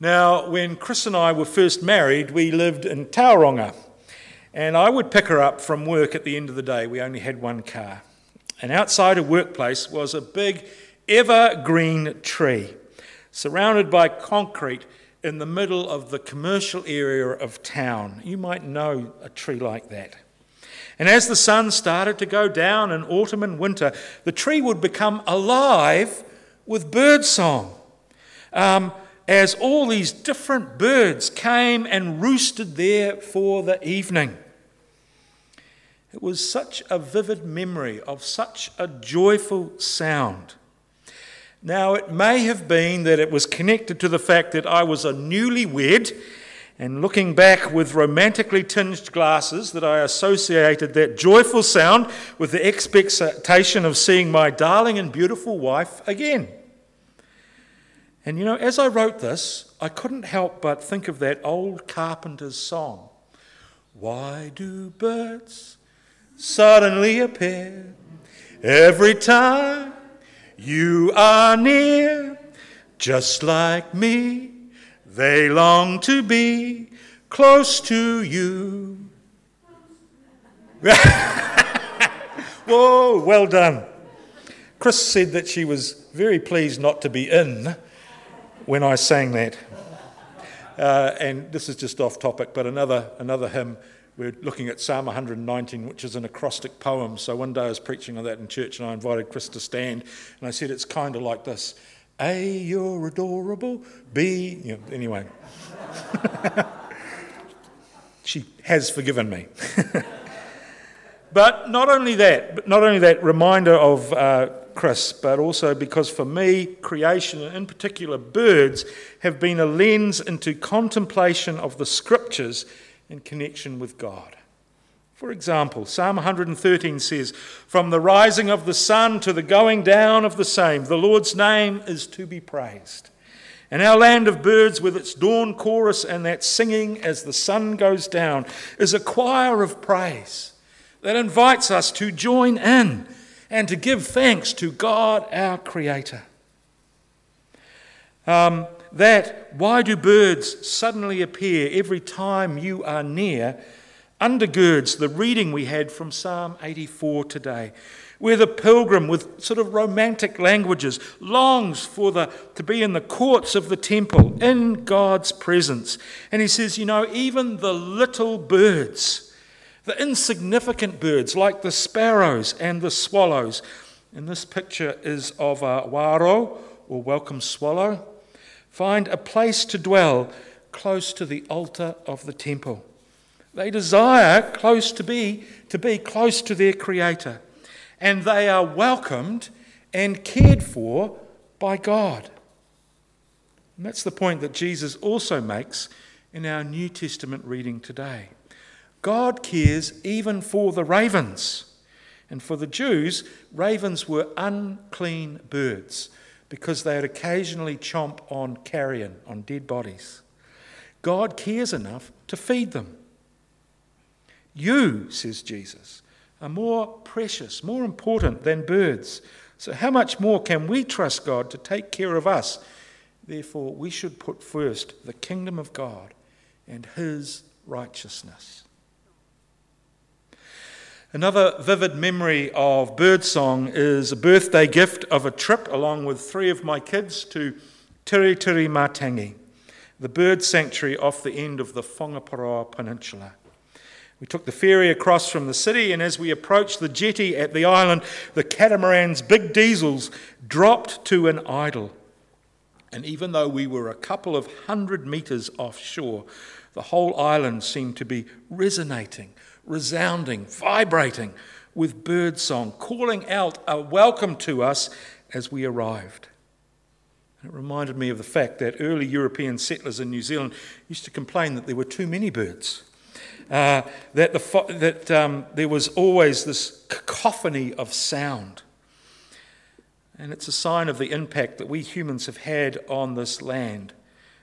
Now, when Chris and I were first married, we lived in Tauranga, and I would pick her up from work at the end of the day. We only had one car. And outside her workplace was a big evergreen tree surrounded by concrete in the middle of the commercial area of town. You might know a tree like that. And as the sun started to go down in autumn and winter, the tree would become alive with bird song. Um, as all these different birds came and roosted there for the evening. It was such a vivid memory of such a joyful sound. Now, it may have been that it was connected to the fact that I was a newlywed, and looking back with romantically tinged glasses, that I associated that joyful sound with the expectation of seeing my darling and beautiful wife again. And you know, as I wrote this, I couldn't help but think of that old carpenter's song Why do birds suddenly appear every time you are near? Just like me, they long to be close to you. Whoa, well done. Chris said that she was very pleased not to be in when I sang that. Uh, and this is just off topic, but another, another hymn, we're looking at Psalm 119, which is an acrostic poem. So one day I was preaching on that in church and I invited Chris to stand, and I said it's kind of like this A, you're adorable, B, you know, anyway. she has forgiven me. but not only that, but not only that reminder of uh, Chris, but also because for me, creation, and in particular birds, have been a lens into contemplation of the scriptures in connection with God. For example, Psalm 113 says, From the rising of the sun to the going down of the same, the Lord's name is to be praised. And our land of birds, with its dawn chorus and that singing as the sun goes down, is a choir of praise that invites us to join in and to give thanks to God our Creator. Um, that why do birds suddenly appear every time you are near undergirds the reading we had from Psalm 84 today, where the pilgrim, with sort of romantic languages, longs for the, to be in the courts of the temple, in God's presence. And he says, You know, even the little birds the insignificant birds, like the sparrows and the swallows, and this picture is of a warou, or welcome swallow, find a place to dwell close to the altar of the temple. They desire close to be to be close to their creator, and they are welcomed and cared for by God. And that's the point that Jesus also makes in our New Testament reading today. God cares even for the ravens. And for the Jews, ravens were unclean birds because they would occasionally chomp on carrion, on dead bodies. God cares enough to feed them. You, says Jesus, are more precious, more important than birds. So, how much more can we trust God to take care of us? Therefore, we should put first the kingdom of God and his righteousness. Another vivid memory of birdsong is a birthday gift of a trip along with three of my kids to Tiritiri Matangi, the bird sanctuary off the end of the Whangaparaoa Peninsula. We took the ferry across from the city, and as we approached the jetty at the island, the catamaran's big diesels dropped to an idle. And even though we were a couple of hundred metres offshore, the whole island seemed to be resonating resounding, vibrating with birdsong, calling out a welcome to us as we arrived. it reminded me of the fact that early European settlers in New Zealand used to complain that there were too many birds. Uh, that the, that um, there was always this cacophony of sound. And it's a sign of the impact that we humans have had on this land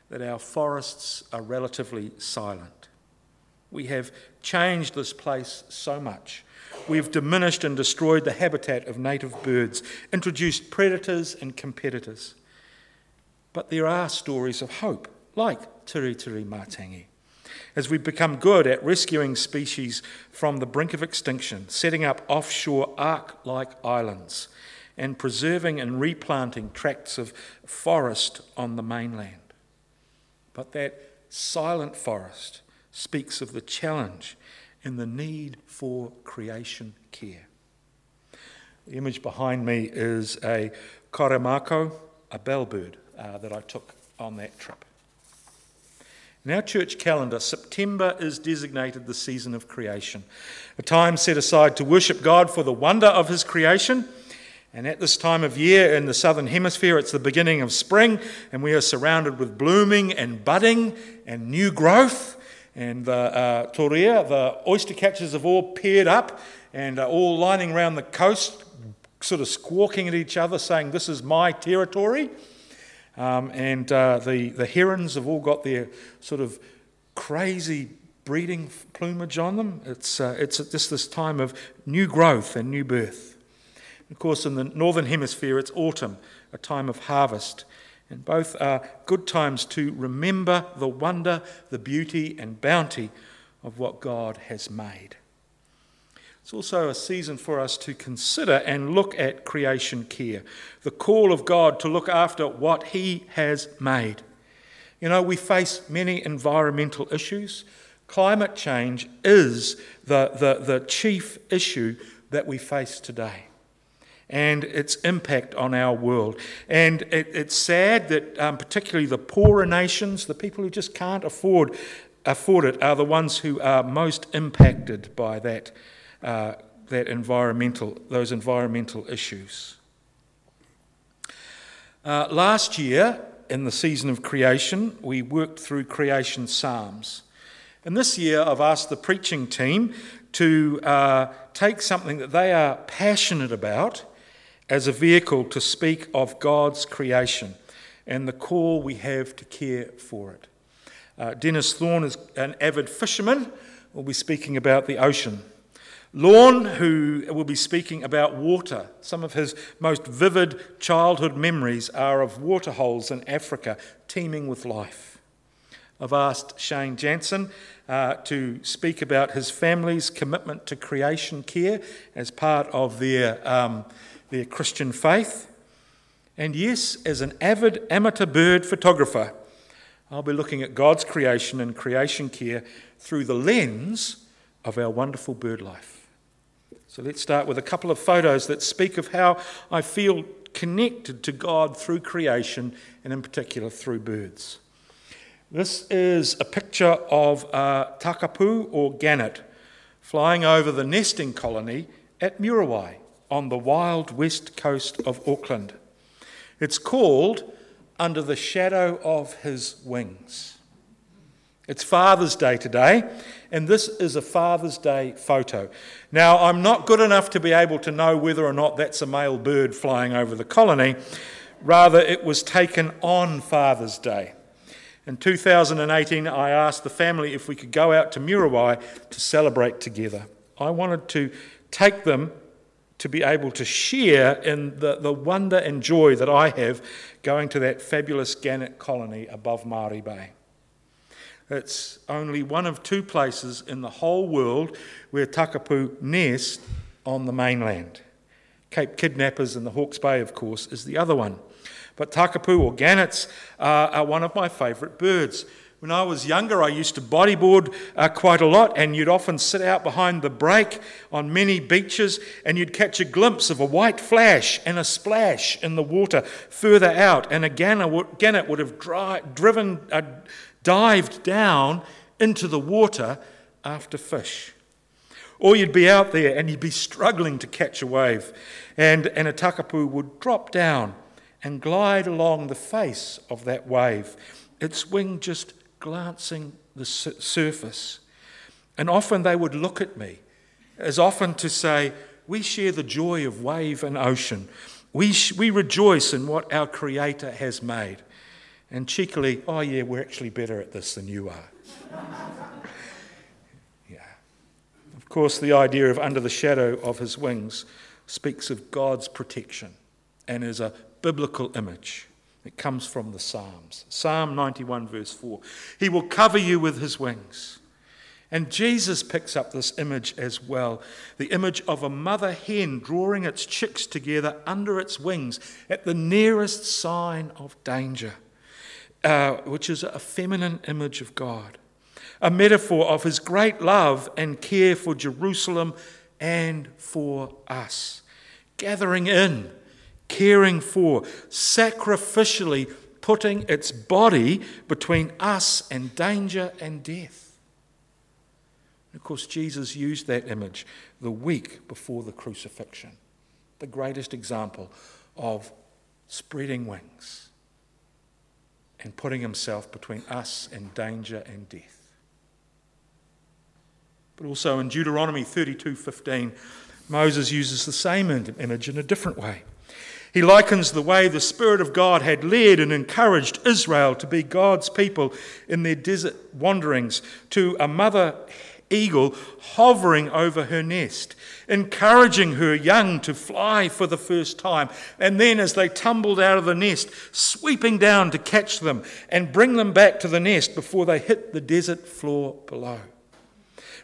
that our forests are relatively silent. We have changed this place so much. We've diminished and destroyed the habitat of native birds, introduced predators and competitors. But there are stories of hope like Tiritiri Matangi. As we become good at rescuing species from the brink of extinction, setting up offshore ark like islands, and preserving and replanting tracts of forest on the mainland. But that silent forest speaks of the challenge and the need for creation care. The image behind me is a korimako, a bellbird uh, that I took on that trip. In our church calendar, September is designated the season of creation, a time set aside to worship God for the wonder of His creation. And at this time of year in the southern hemisphere, it's the beginning of spring, and we are surrounded with blooming and budding and new growth. And the uh, torea, the oyster catchers, have all paired up and are all lining around the coast, sort of squawking at each other, saying, This is my territory. Um, and uh, the, the herons have all got their sort of crazy breeding plumage on them. It's, uh, it's just this time of new growth and new birth. Of course, in the northern hemisphere, it's autumn, a time of harvest. And both are good times to remember the wonder, the beauty, and bounty of what God has made. It's also a season for us to consider and look at creation care, the call of God to look after what He has made. You know, we face many environmental issues. Climate change is the, the, the chief issue that we face today and its impact on our world. And it, it's sad that, um, particularly the poorer nations, the people who just can't afford, afford it, are the ones who are most impacted by that uh, that environmental, those environmental issues. Uh, last year, in the season of creation, we worked through creation psalms. And this year, I've asked the preaching team to uh, take something that they are passionate about as a vehicle to speak of God's creation and the call we have to care for it. Uh, Dennis Thorne is an avid fisherman. We'll be speaking about the ocean. Lorne, who will be speaking about water. Some of his most vivid childhood memories are of waterholes in Africa teeming with life. I've asked Shane Jansen uh, to speak about his family's commitment to creation care as part of their, um, their Christian faith. And yes, as an avid amateur bird photographer, I'll be looking at God's creation and creation care through the lens of our wonderful bird life. So let's start with a couple of photos that speak of how I feel connected to God through creation and, in particular, through birds. This is a picture of a takapu or gannet flying over the nesting colony at Muriwai on the wild west coast of Auckland. It's called Under the Shadow of His Wings. It's Father's Day today, and this is a Father's Day photo. Now, I'm not good enough to be able to know whether or not that's a male bird flying over the colony. Rather, it was taken on Father's Day. In 2018, I asked the family if we could go out to Muriwai to celebrate together. I wanted to take them to be able to share in the, the wonder and joy that I have going to that fabulous gannet colony above Maori Bay. It's only one of two places in the whole world where takapu nest on the mainland. Cape Kidnappers in the Hawke's Bay, of course, is the other one. But takapu or gannets uh, are one of my favourite birds. When I was younger, I used to bodyboard uh, quite a lot, and you'd often sit out behind the break on many beaches, and you'd catch a glimpse of a white flash and a splash in the water further out, and again, a gannet would have dry, driven, uh, dived down into the water after fish. Or you'd be out there and you'd be struggling to catch a wave, and, and a takapu would drop down and glide along the face of that wave, its wing just glancing the surface. And often they would look at me, as often to say, We share the joy of wave and ocean. We, sh- we rejoice in what our Creator has made and cheekily, oh, yeah, we're actually better at this than you are. yeah. Of course, the idea of under the shadow of his wings speaks of God's protection and is a biblical image. It comes from the Psalms. Psalm 91, verse 4. He will cover you with his wings. And Jesus picks up this image as well the image of a mother hen drawing its chicks together under its wings at the nearest sign of danger, uh, which is a feminine image of God, a metaphor of his great love and care for Jerusalem and for us, gathering in, caring for, sacrificially putting its body between us and danger and death. Of course, Jesus used that image the week before the crucifixion, the greatest example of spreading wings and putting himself between us and danger and death. But also in Deuteronomy 32:15, Moses uses the same image in a different way. He likens the way the Spirit of God had led and encouraged Israel to be God's people in their desert wanderings to a mother eagle hovering over her nest, encouraging her young to fly for the first time. And then, as they tumbled out of the nest, sweeping down to catch them and bring them back to the nest before they hit the desert floor below.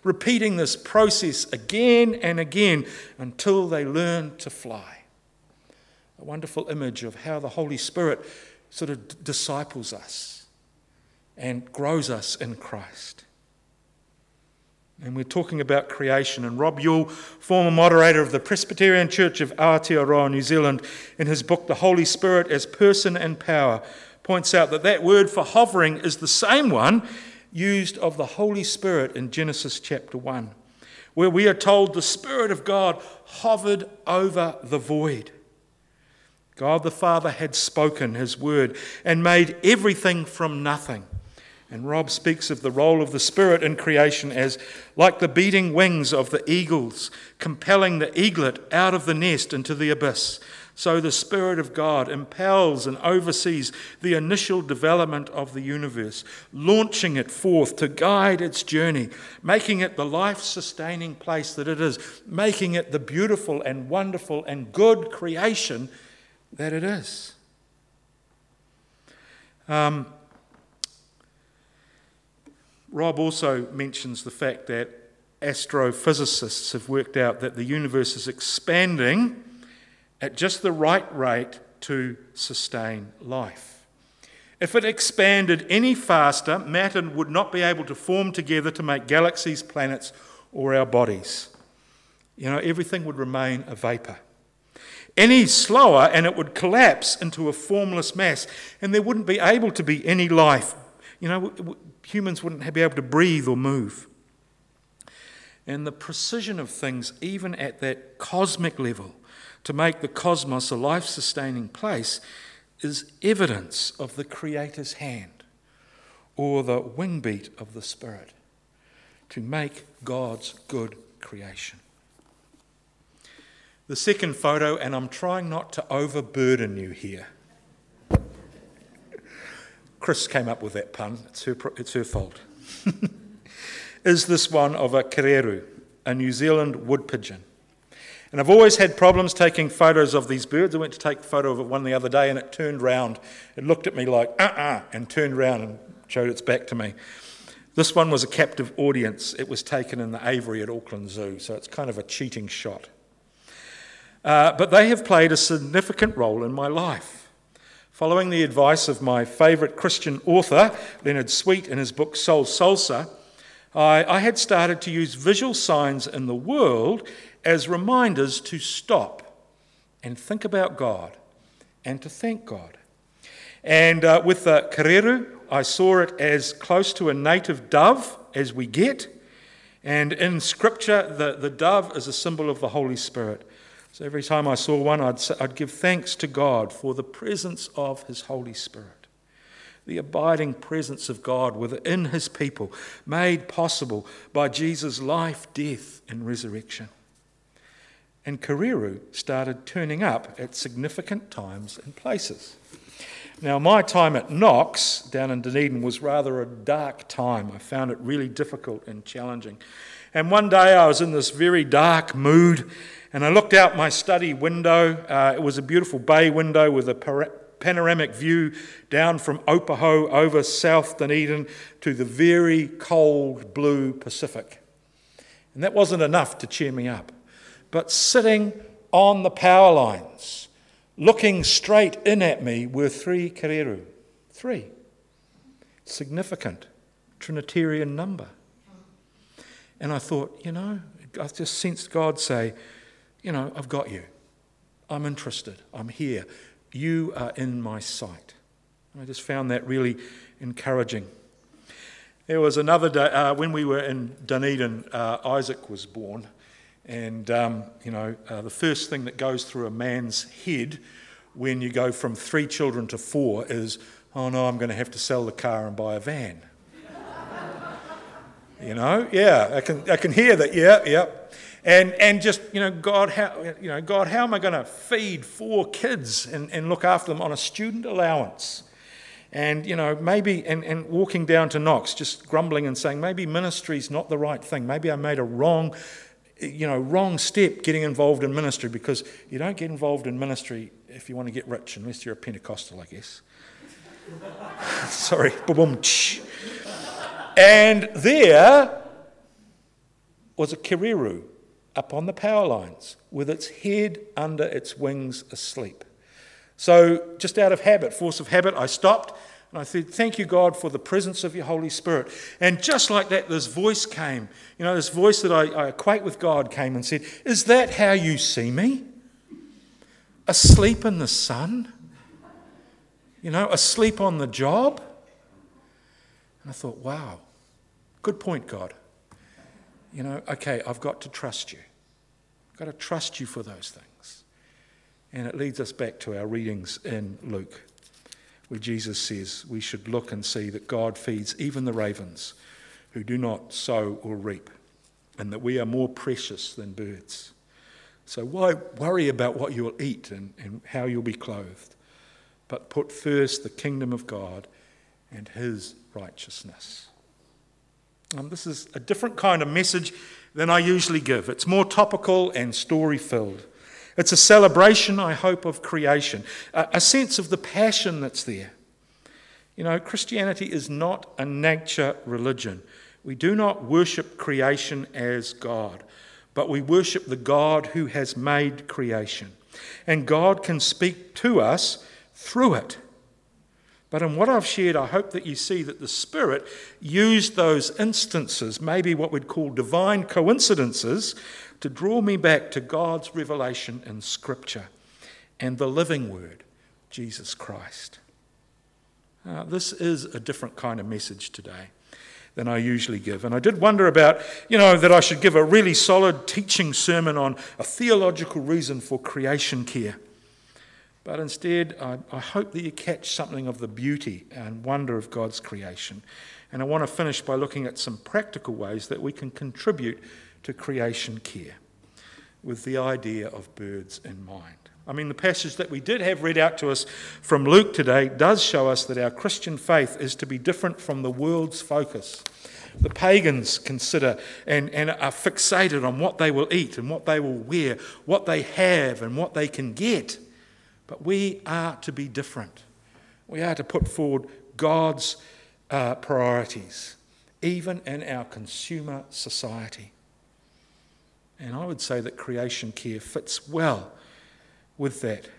Repeating this process again and again until they learn to fly. A wonderful image of how the Holy Spirit sort of disciples us and grows us in Christ. And we're talking about creation. And Rob Yule, former moderator of the Presbyterian Church of Aotearoa, New Zealand, in his book The Holy Spirit as Person and Power, points out that that word for hovering is the same one used of the Holy Spirit in Genesis chapter 1, where we are told the Spirit of God hovered over the void. God the Father had spoken his word and made everything from nothing. And Rob speaks of the role of the Spirit in creation as like the beating wings of the eagles, compelling the eaglet out of the nest into the abyss. So the Spirit of God impels and oversees the initial development of the universe, launching it forth to guide its journey, making it the life sustaining place that it is, making it the beautiful and wonderful and good creation that it is. Um, Rob also mentions the fact that astrophysicists have worked out that the universe is expanding at just the right rate to sustain life. If it expanded any faster, matter would not be able to form together to make galaxies, planets, or our bodies. You know, everything would remain a vapor. Any slower, and it would collapse into a formless mass, and there wouldn't be able to be any life. You know, humans wouldn't be able to breathe or move. And the precision of things, even at that cosmic level, to make the cosmos a life sustaining place, is evidence of the Creator's hand or the wing beat of the Spirit to make God's good creation. The second photo, and I'm trying not to overburden you here. Chris came up with that pun, it's her, it's her fault. is this one of a kereru, a New Zealand wood pigeon. And I've always had problems taking photos of these birds. I went to take a photo of one the other day and it turned round. It looked at me like, uh uh-uh, uh, and turned round and showed its back to me. This one was a captive audience. It was taken in the aviary at Auckland Zoo, so it's kind of a cheating shot. Uh, but they have played a significant role in my life. Following the advice of my favourite Christian author, Leonard Sweet, in his book Soul Salsa, I, I had started to use visual signs in the world as reminders to stop and think about God and to thank God. And uh, with the kereru, I saw it as close to a native dove as we get. And in Scripture, the, the dove is a symbol of the Holy Spirit. So every time I saw one, I'd, I'd give thanks to God for the presence of His Holy Spirit, the abiding presence of God within His people, made possible by Jesus' life, death, and resurrection. And kereru started turning up at significant times and places. Now, my time at Knox down in Dunedin was rather a dark time. I found it really difficult and challenging. And one day I was in this very dark mood and I looked out my study window. Uh, it was a beautiful bay window with a panoramic view down from Opoho over South Dunedin to the very cold blue Pacific. And that wasn't enough to cheer me up. But sitting on the power lines, looking straight in at me, were three kēreru. Three. Significant Trinitarian number. And I thought, you know, I just sensed God say, you know, I've got you. I'm interested. I'm here. You are in my sight. And I just found that really encouraging. There was another day uh, when we were in Dunedin, uh, Isaac was born. And, um, you know, uh, the first thing that goes through a man's head when you go from three children to four is, oh no, I'm going to have to sell the car and buy a van. You know, yeah, I can, I can hear that, yeah, yeah. And, and just, you know, God, how, you know, God, how am I going to feed four kids and, and look after them on a student allowance? And, you know, maybe, and, and walking down to Knox, just grumbling and saying, maybe ministry's not the right thing. Maybe I made a wrong, you know, wrong step getting involved in ministry because you don't get involved in ministry if you want to get rich, unless you're a Pentecostal, I guess. Sorry, boom, And there was a kēreru up on the power lines with its head under its wings asleep. So, just out of habit, force of habit, I stopped and I said, Thank you, God, for the presence of your Holy Spirit. And just like that, this voice came. You know, this voice that I, I equate with God came and said, Is that how you see me? Asleep in the sun? You know, asleep on the job? And I thought, Wow, good point, God. You know, okay, I've got to trust you. I've got to trust you for those things. And it leads us back to our readings in Luke, where Jesus says we should look and see that God feeds even the ravens who do not sow or reap, and that we are more precious than birds. So why worry about what you'll eat and, and how you'll be clothed? But put first the kingdom of God and his righteousness. Um, this is a different kind of message than I usually give. It's more topical and story filled. It's a celebration, I hope, of creation, a, a sense of the passion that's there. You know, Christianity is not a nature religion. We do not worship creation as God, but we worship the God who has made creation. And God can speak to us through it. But in what I've shared, I hope that you see that the Spirit used those instances, maybe what we'd call divine coincidences, to draw me back to God's revelation in Scripture and the living Word, Jesus Christ. Uh, this is a different kind of message today than I usually give. And I did wonder about, you know, that I should give a really solid teaching sermon on a theological reason for creation care. But instead, I, I, hope that you catch something of the beauty and wonder of God's creation. And I want to finish by looking at some practical ways that we can contribute to creation care with the idea of birds in mind. I mean, the passage that we did have read out to us from Luke today does show us that our Christian faith is to be different from the world's focus. The pagans consider and, and are fixated on what they will eat and what they will wear, what they have and what they can get. But we are to be different. We are to put forward God's uh, priorities, even in our consumer society. And I would say that creation care fits well with that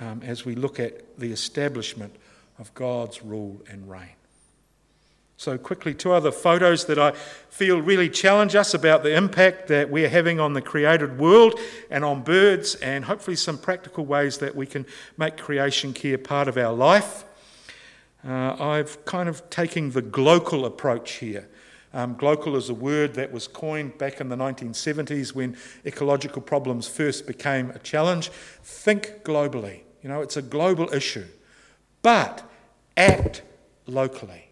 um, as we look at the establishment of God's rule and reign. So, quickly, two other photos that I feel really challenge us about the impact that we're having on the created world and on birds, and hopefully some practical ways that we can make creation care part of our life. Uh, I've kind of taken the global approach here. Um, global is a word that was coined back in the 1970s when ecological problems first became a challenge. Think globally. You know, it's a global issue, but act locally.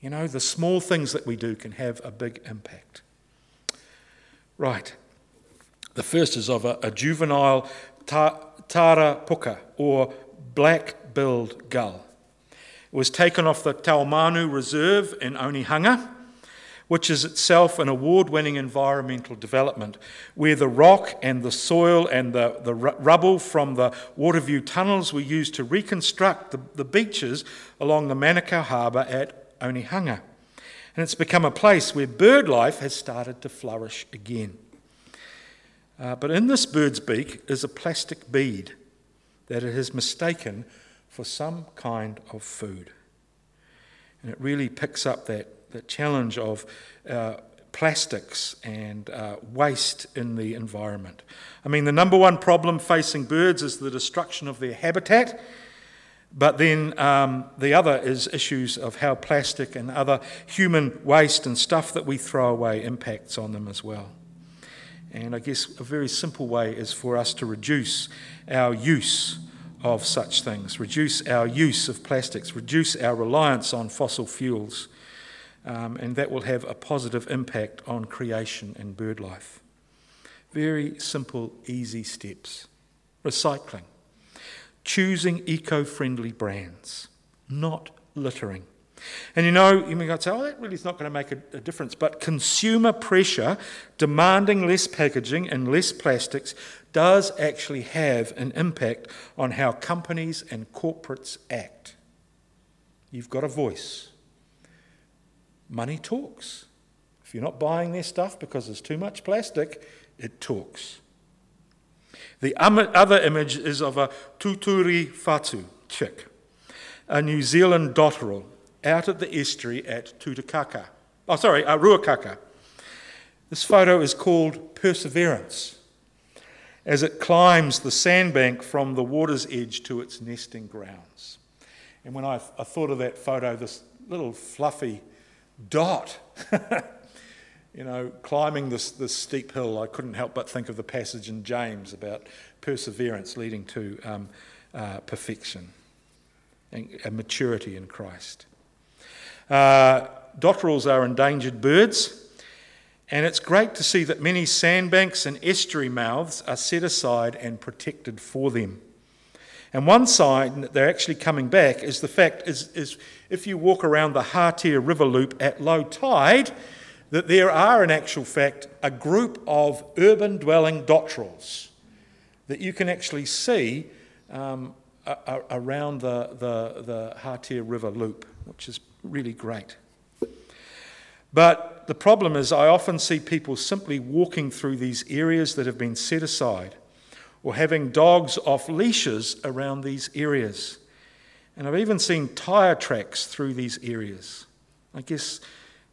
You know, the small things that we do can have a big impact. Right. The first is of a, a juvenile ta- tarapuka, or black billed gull. It was taken off the Taumanu Reserve in Onehunga, which is itself an award winning environmental development, where the rock and the soil and the, the rubble from the Waterview tunnels were used to reconstruct the, the beaches along the Manukau Harbour at Onehunga. And it's become a place where bird life has started to flourish again. Uh, but in this bird's beak is a plastic bead that it has mistaken for some kind of food. And it really picks up that, that challenge of uh, plastics and uh, waste in the environment. I mean, the number one problem facing birds is the destruction of their habitat. But then um, the other is issues of how plastic and other human waste and stuff that we throw away impacts on them as well. And I guess a very simple way is for us to reduce our use of such things, reduce our use of plastics, reduce our reliance on fossil fuels, um, and that will have a positive impact on creation and bird life. Very simple, easy steps. Recycling, choosing eco friendly brands, not littering. And you know, you might say, oh, that really is not going to make a, a, difference. But consumer pressure demanding less packaging and less plastics does actually have an impact on how companies and corporates act. You've got a voice. Money talks. If you're not buying their stuff because there's too much plastic, it talks. The other image is of a tuturiwhatu chick, a New Zealand dotterel out at the estuary at Tutukaka. Oh, sorry, uh, Ruakaka. This photo is called Perseverance as it climbs the sandbank from the water's edge to its nesting grounds. And when I, I thought of that photo, this little fluffy dot, you know, climbing this, this steep hill, I couldn't help but think of the passage in James about perseverance leading to um, uh, perfection and maturity in Christ. Uh, are endangered birds, and it's great to see that many sandbanks and estuary mouths are set aside and protected for them. And one sign that they're actually coming back is the fact is, is if you walk around the Hatea River Loop at low tide, that there are in actual fact a group of urban dwelling dotterels that you can actually see um, a, a, around the, the, the Hatea River Loop, which is really great. But the problem is, I often see people simply walking through these areas that have been set aside or having dogs off leashes around these areas. And I've even seen tyre tracks through these areas. I guess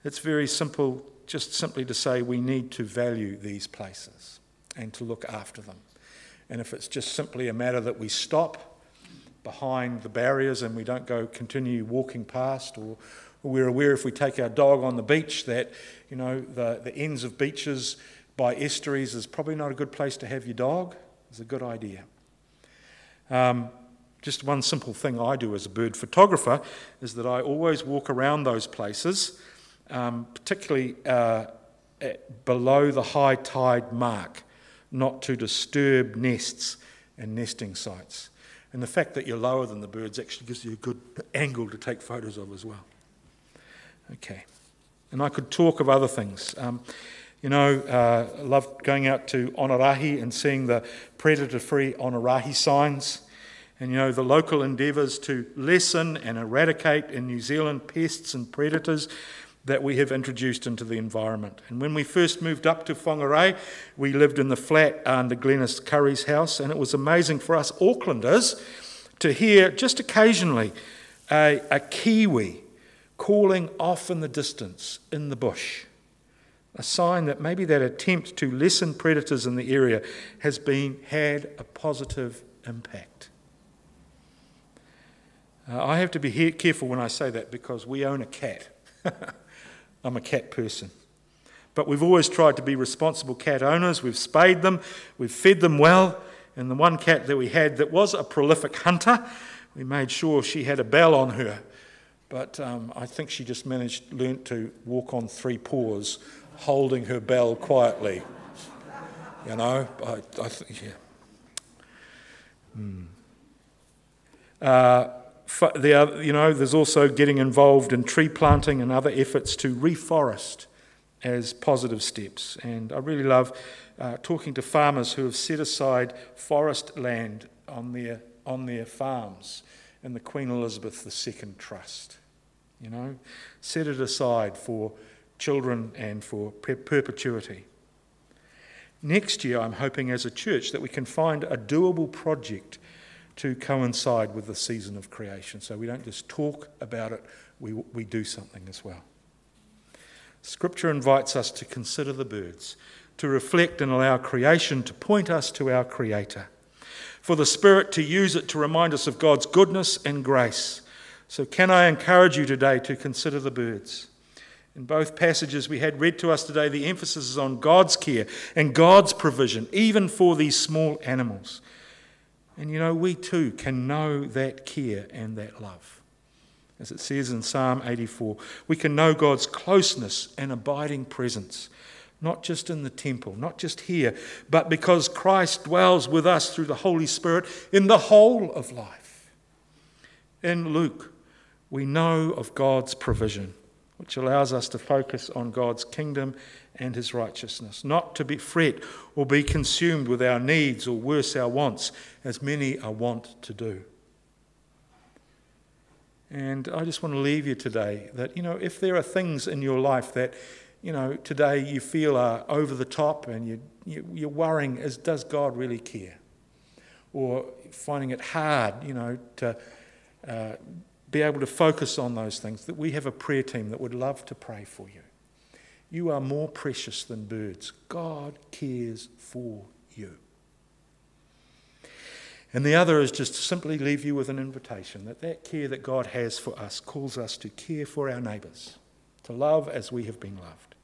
it's very simple, just simply to say we need to value these places and to look after them. And if it's just simply a matter that we stop behind the barriers and we don't go continue walking past or we're aware if we take our dog on the beach that, you know, the, the ends of beaches by estuaries is probably not a good place to have your dog. It's a good idea. Um, just one simple thing I do as a bird photographer is that I always walk around those places, um, particularly uh, below the high tide mark, not to disturb nests and nesting sites. And the fact that you're lower than the birds actually gives you a good angle to take photos of as well. Okay. And I could talk of other things. Um, you know, uh, I love going out to Onerahi and seeing the predator free Onerahi signs. And, you know, the local endeavours to lessen and eradicate in New Zealand pests and predators that we have introduced into the environment. And when we first moved up to Whangarei, we lived in the flat under Glenys Curry's house, and it was amazing for us Aucklanders to hear just occasionally a, a Kiwi calling off in the distance in the bush. A sign that maybe that attempt to lessen predators in the area has been had a positive impact. Uh, I have to be careful when I say that because we own a cat. I'm a cat person. But we've always tried to be responsible cat owners. We've spayed them, we've fed them well. And the one cat that we had that was a prolific hunter, we made sure she had a bell on her but um, I think she just managed, learnt to walk on three paws, holding her bell quietly. You know, I, I think, yeah. Hmm. Uh, you know, there's also getting involved in tree planting and other efforts to reforest as positive steps. And I really love uh, talking to farmers who have set aside forest land on their, on their farms in the Queen Elizabeth II Trust. You know, set it aside for children and for perpetuity. Next year, I'm hoping as a church that we can find a doable project to coincide with the season of creation. So we don't just talk about it, we, we do something as well. Scripture invites us to consider the birds, to reflect and allow creation to point us to our Creator, for the Spirit to use it to remind us of God's goodness and grace. So, can I encourage you today to consider the birds? In both passages we had read to us today, the emphasis is on God's care and God's provision, even for these small animals. And you know, we too can know that care and that love. As it says in Psalm 84, we can know God's closeness and abiding presence, not just in the temple, not just here, but because Christ dwells with us through the Holy Spirit in the whole of life. In Luke, we know of God's provision which allows us to focus on God's kingdom and his righteousness, not to be fret or be consumed with our needs or worse, our wants, as many are wont to do. And I just want to leave you today that, you know, if there are things in your life that, you know, today you feel are over the top and you, you, are worrying, is, does God really care? Or finding it hard, you know, to uh, be able to focus on those things, that we have a prayer team that would love to pray for you. You are more precious than birds. God cares for you. And the other is just to simply leave you with an invitation that that care that God has for us calls us to care for our neighbours, to love as we have been loved,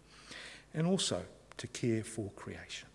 and also to care for creation.